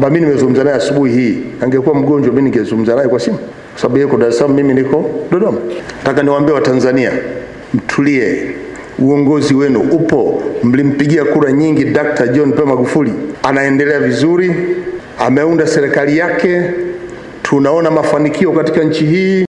Kama mimi nimezungumza naye asubuhi hii, angekuwa mgonjwa, mimi ningezungumza naye kwa simu, kwa sababu yuko Dar es Salaam, mimi niko Dodoma. Nataka niwaambie Watanzania, mtulie. Uongozi wenu upo, mlimpigia kura nyingi Dkt. John Pombe Magufuli, anaendelea vizuri, ameunda serikali yake, tunaona mafanikio katika nchi hii.